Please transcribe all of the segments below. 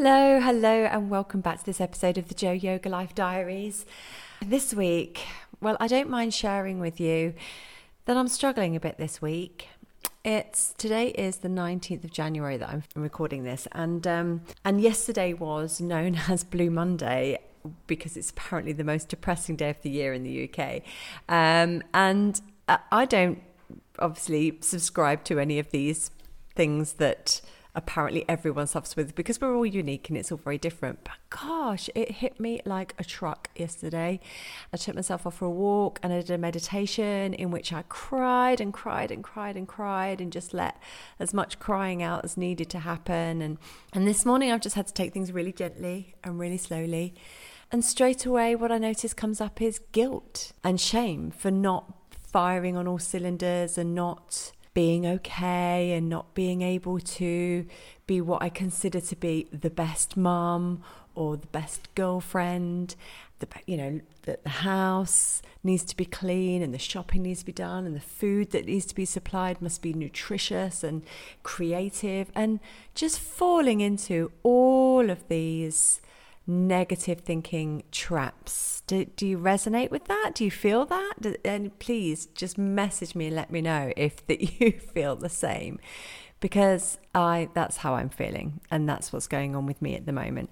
Hello, hello, and welcome back to this episode of the Jo Yoga Life Diaries. This week, well, I don't mind sharing with you that I'm struggling a bit this week. It's today is the 19th of January that I'm recording this, and um, and yesterday was known as Blue Monday because it's apparently the most depressing day of the year in the UK, um, and I don't obviously subscribe to any of these things that apparently everyone suffers with because we're all unique and it's all very different. But gosh, it hit me like a truck yesterday. I took myself off for a walk and I did a meditation in which I cried and cried and cried and cried and just let as much crying out as needed to happen. And and this morning I've just had to take things really gently and really slowly. And straight away what I notice comes up is guilt and shame for not firing on all cylinders and not being okay and not being able to be what I consider to be the best mum or the best girlfriend. The, you know, that the house needs to be clean and the shopping needs to be done and the food that needs to be supplied must be nutritious and creative and just falling into all of these negative thinking traps. Do, do you resonate with that? Do you feel that? And please just message me and let me know if that you feel the same because I that's how I'm feeling and that's what's going on with me at the moment.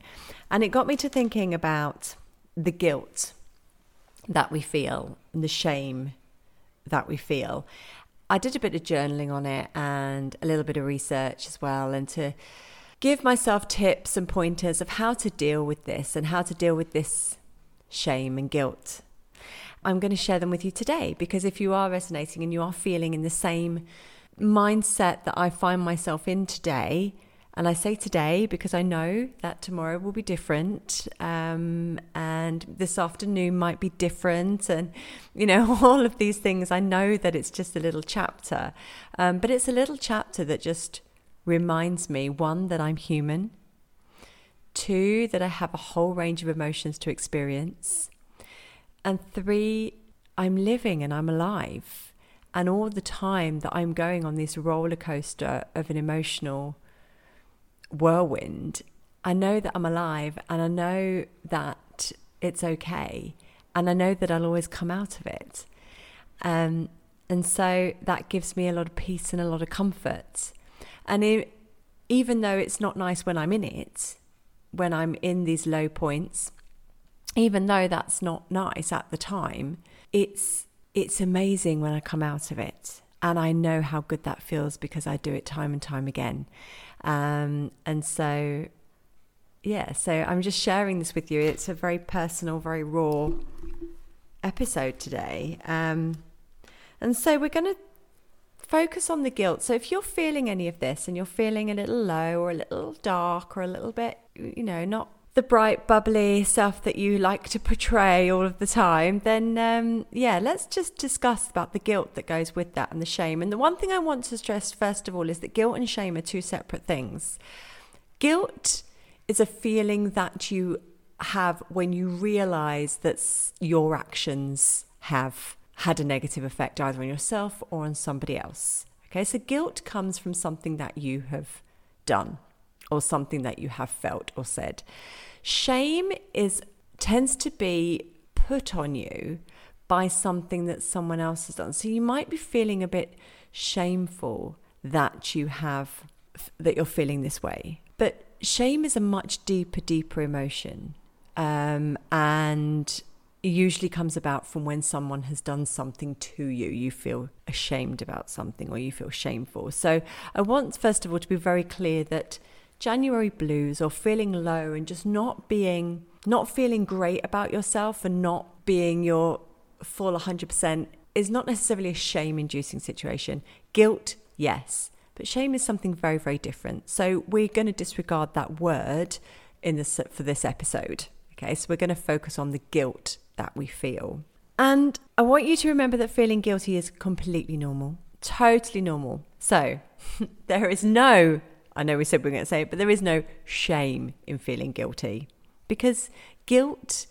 And it got me to thinking about the guilt that we feel and the shame that we feel. I did a bit of journaling on it and a little bit of research as well and to give myself tips and pointers of how to deal with this and how to deal with this shame and guilt. I'm going to share them with you today because if you are resonating and you are feeling in the same mindset that I find myself in today, and I say today because I know that tomorrow will be different, um, and this afternoon might be different, and you know, all of these things. I know that it's just a little chapter, um, but it's a little chapter that just reminds me one, that I'm human, two, that I have a whole range of emotions to experience, and three, I'm living and I'm alive. And all the time that I'm going on this roller coaster of an emotional whirlwind, I know that I'm alive and I know that it's okay. And I know that I'll always come out of it. Um, and so that gives me a lot of peace and a lot of comfort. And it, even though it's not nice when I'm in it, when I'm in these low points, even though that's not nice at the time, it's it's amazing when I come out of it. And I know how good that feels because I do it time and time again. Um, and so, yeah, so I'm just sharing this with you. It's a very personal, very raw episode today. Um, and so we're going to focus on the guilt. So if you're feeling any of this and you're feeling a little low or a little dark or a little bit, you know, not the bright, bubbly stuff that you like to portray all of the time, then um, yeah, let's just discuss about the guilt that goes with that and the shame. And the one thing I want to stress first of all is that guilt and shame are two separate things. Guilt is a feeling that you have when you realize that your actions have had a negative effect either on yourself or on somebody else. Okay, so guilt comes from something that you have done or something that you have felt or said. Shame is tends to be put on you by something that someone else has done. So you might be feeling a bit shameful that you have that you're feeling this way. But shame is a much deeper, deeper emotion. Um, and usually comes about from when someone has done something to you. You feel ashamed about something or you feel shameful. So I want, first of all, to be very clear that January blues or feeling low and just not being, not feeling great about yourself and not being your full 100% is not necessarily a shame inducing situation. Guilt, yes. But shame is something very, very different. So we're going to disregard that word in this for this episode. Okay, so we're going to focus on the guilt that we feel. And I want you to remember that feeling guilty is completely normal, totally normal. So there is no, I know we said we are going to say it, but there is no shame in feeling guilty because guilt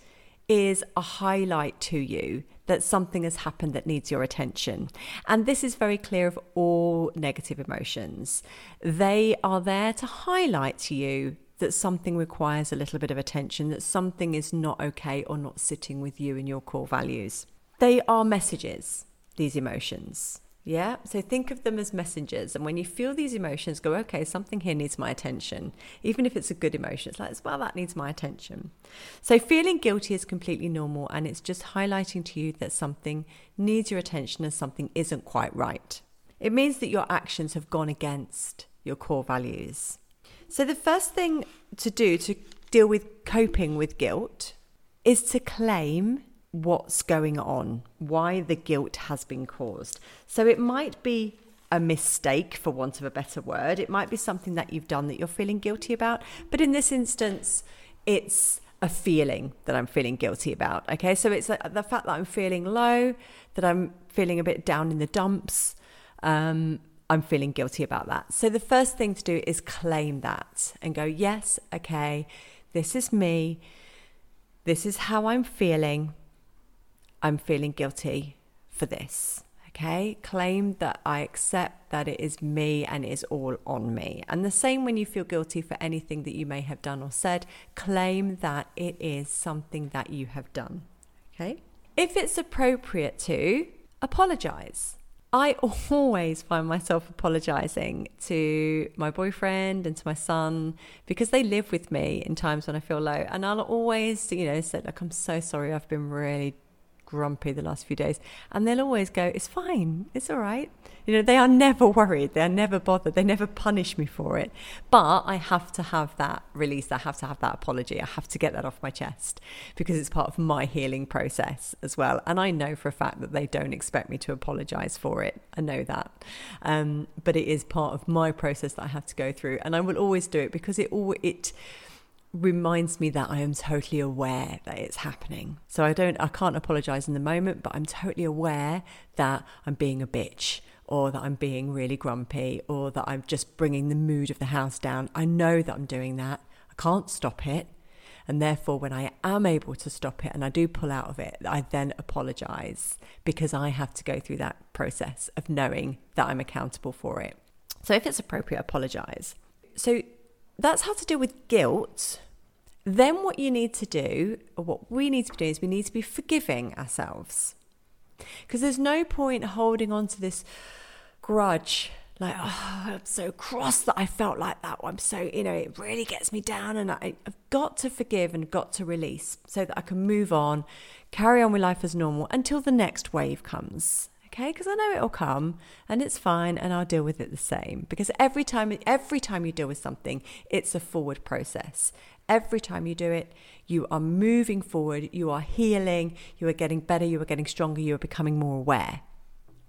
is a highlight to you that something has happened that needs your attention. And this is very clear of all negative emotions. They are there to highlight to you that something requires a little bit of attention, that something is not okay or not sitting with you and your core values. They are messages, these emotions. Yeah. So think of them as messengers. And when you feel these emotions, go, okay, something here needs my attention. Even if it's a good emotion, it's like, well, that needs my attention. So feeling guilty is completely normal. And it's just highlighting to you that something needs your attention and something isn't quite right. It means that your actions have gone against your core values. So the first thing to do to deal with coping with guilt is to claim what's going on, why the guilt has been caused. So it might be a mistake, for want of a better word. It might be something that you've done that you're feeling guilty about. But in this instance, it's a feeling that I'm feeling guilty about. Okay. So it's the fact that I'm feeling low, that I'm feeling a bit down in the dumps. Um, I'm feeling guilty about that. So the first thing to do is claim that and go, yes, okay, this is me. This is how I'm feeling. I'm feeling guilty for this. Okay, claim that I accept that it is me and it is all on me. And the same when you feel guilty for anything that you may have done or said, claim that it is something that you have done. Okay, if it's appropriate to, apologize. I always find myself apologizing to my boyfriend and to my son because they live with me in times when I feel low. And I'll always, you know, say, like, I'm so sorry, I've been really grumpy the last few days. And they'll always go, It's fine, it's all right. You know, they are never worried, they are never bothered, they never punish me for it. But I have to have that release, I have to have that apology, I have to get that off my chest because it's part of my healing process as well. And I know for a fact that they don't expect me to apologize for it. I know that. Um, but it is part of my process that I have to go through. And I will always do it because it all, it, reminds me that I am totally aware that it's happening. So I don't I can't apologize in the moment, but I'm totally aware that I'm being a bitch or that I'm being really grumpy or that I'm just bringing the mood of the house down. I know that I'm doing that. I can't stop it. And therefore, when I am able to stop it and I do pull out of it, I then apologize because I have to go through that process of knowing that I'm accountable for it. So, if it's appropriate, apologize. So, that's how to deal with guilt then, what you need to do, or what we need to do, is we need to be forgiving ourselves. Because there's no point holding on to this grudge, like, oh, I'm so cross that I felt like that. I'm so, you know, it really gets me down. And I, I've got to forgive and got to release so that I can move on, carry on with life as normal until the next wave comes okay because i know it'll come and it's fine and i'll deal with it the same because every time every time you deal with something it's a forward process Every time you do it, you are moving forward, you are healing, you are getting better, you are getting stronger, you are becoming more aware.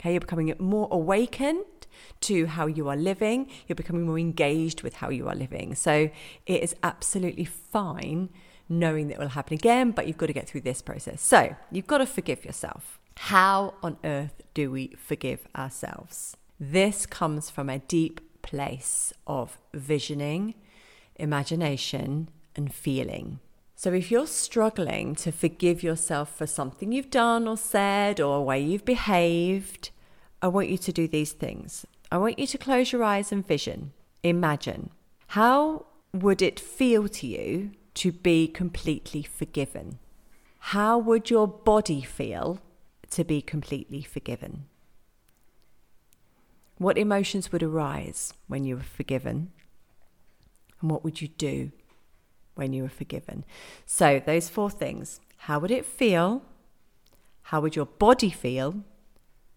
Okay, you're becoming more awakened to how you are living, you're becoming more engaged with how you are living. So it is absolutely fine knowing that it will happen again, but you've got to get through this process. So you've got to forgive yourself. How on earth do we forgive ourselves? This comes from a deep place of visioning, imagination, and feeling. So, if you're struggling to forgive yourself for something you've done or said or a way you've behaved, I want you to do these things. I want you to close your eyes and vision. Imagine how would it feel to you to be completely forgiven? How would your body feel to be completely forgiven? What emotions would arise when you were forgiven? And what would you do when you were forgiven. So, those four things how would it feel? How would your body feel?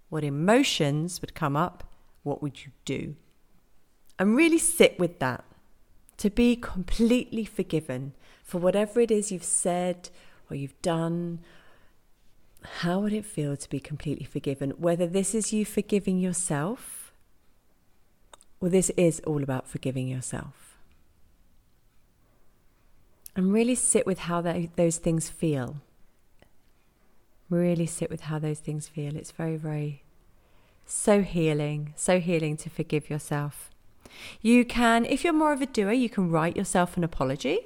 What emotions would come up? What would you do? And really sit with that to be completely forgiven for whatever it is you've said or you've done. How would it feel to be completely forgiven? Whether this is you forgiving yourself or this is all about forgiving yourself and really sit with how they, those things feel. Really sit with how those things feel. It's very, very so healing, so healing to forgive yourself. You can, if you're more of a doer, you can write yourself an apology.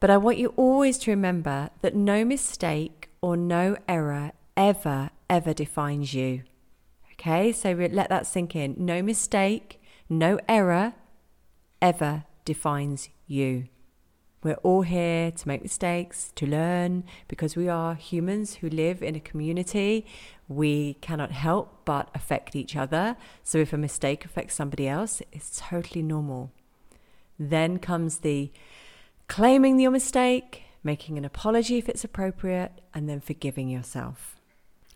But I want you always to remember that no mistake or no error ever, ever defines you. Okay, so let that sink in. No mistake, no error ever defines you. We're all here to make mistakes, to learn, because we are humans who live in a community. We cannot help but affect each other. So if a mistake affects somebody else, it's totally normal. Then comes the claiming your mistake, making an apology if it's appropriate, and then forgiving yourself.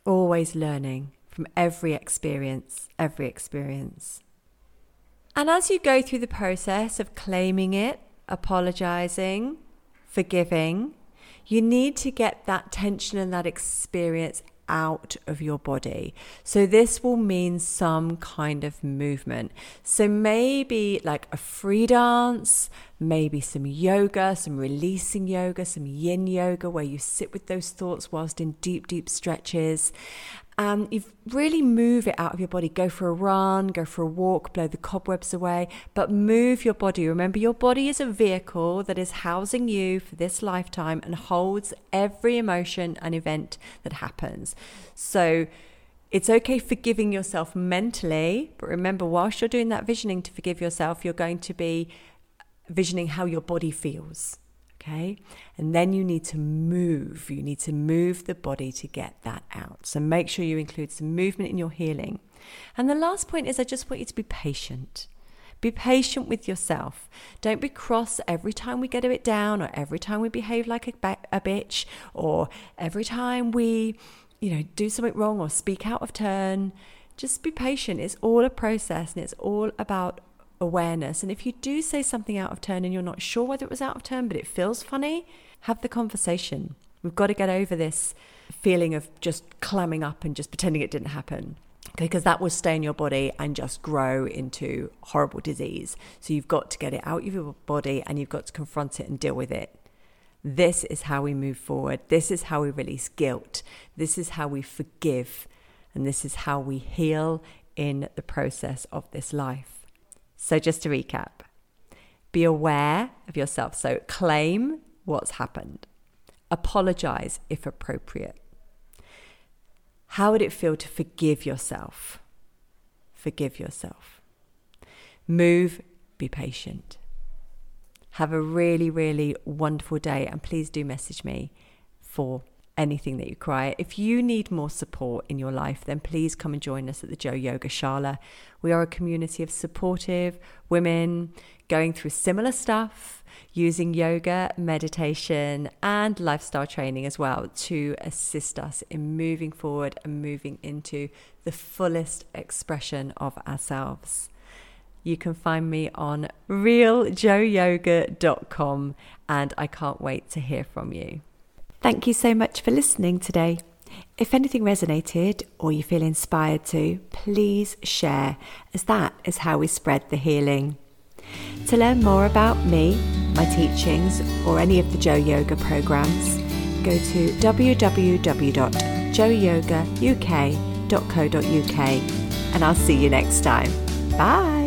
Always learning from every experience, every experience. And as you go through the process of claiming it, apologizing, forgiving, you need to get that tension and that experience out of your body. So, this will mean some kind of movement. So, maybe like a free dance, maybe some yoga, some releasing yoga, some yin yoga, where you sit with those thoughts whilst in deep, deep stretches. Um, you really move it out of your body. Go for a run, go for a walk, blow the cobwebs away, but move your body. Remember, your body is a vehicle that is housing you for this lifetime and holds every emotion and event that happens. So, it's okay forgiving yourself mentally, but remember, whilst you're doing that visioning to forgive yourself, you're going to be visioning how your body feels. Okay. And then you need to move. You need to move the body to get that out. So make sure you include some movement in your healing. And the last point is I just want you to be patient. Be patient with yourself. Don't be cross every time we get a bit down, or every time we behave like a, a bitch, or every time we, you know, do something wrong or speak out of turn. Just be patient. It's all a process and it's all about awareness. And if you do say something out of turn and you're not sure whether it was out of turn, but it feels funny, have the conversation. We've got to get over this feeling of just clamming up and just pretending it didn't happen. Because that will stay in your body and just grow into horrible disease. So you've got to get it out of your body and you've got to confront it and deal with it. This is how we move forward. This is how we release guilt. This is how we forgive. And this is how we heal in the process of this life. So, just to recap be aware of yourself. So, claim what's happened, apologize if appropriate. How would it feel to forgive yourself? Forgive yourself. Move, be patient. Have a really, really wonderful day, and please do message me for anything that you cry. If you need more support in your life, then please come and join us at the Jo Yoga Shala. We are a community of supportive women going through similar stuff, using yoga, meditation, and lifestyle training as well to assist us in moving forward and moving into the fullest expression of ourselves. You can find me on realjoyoga.com and I can't wait to hear from you. Thank you so much for listening today. If anything resonated or you feel inspired to, please share, as that is how we spread the healing. To learn more about me, my teachings, or any of the Jo Yoga programs, go to www.joyogauk.co.uk and I'll see you next time. Bye.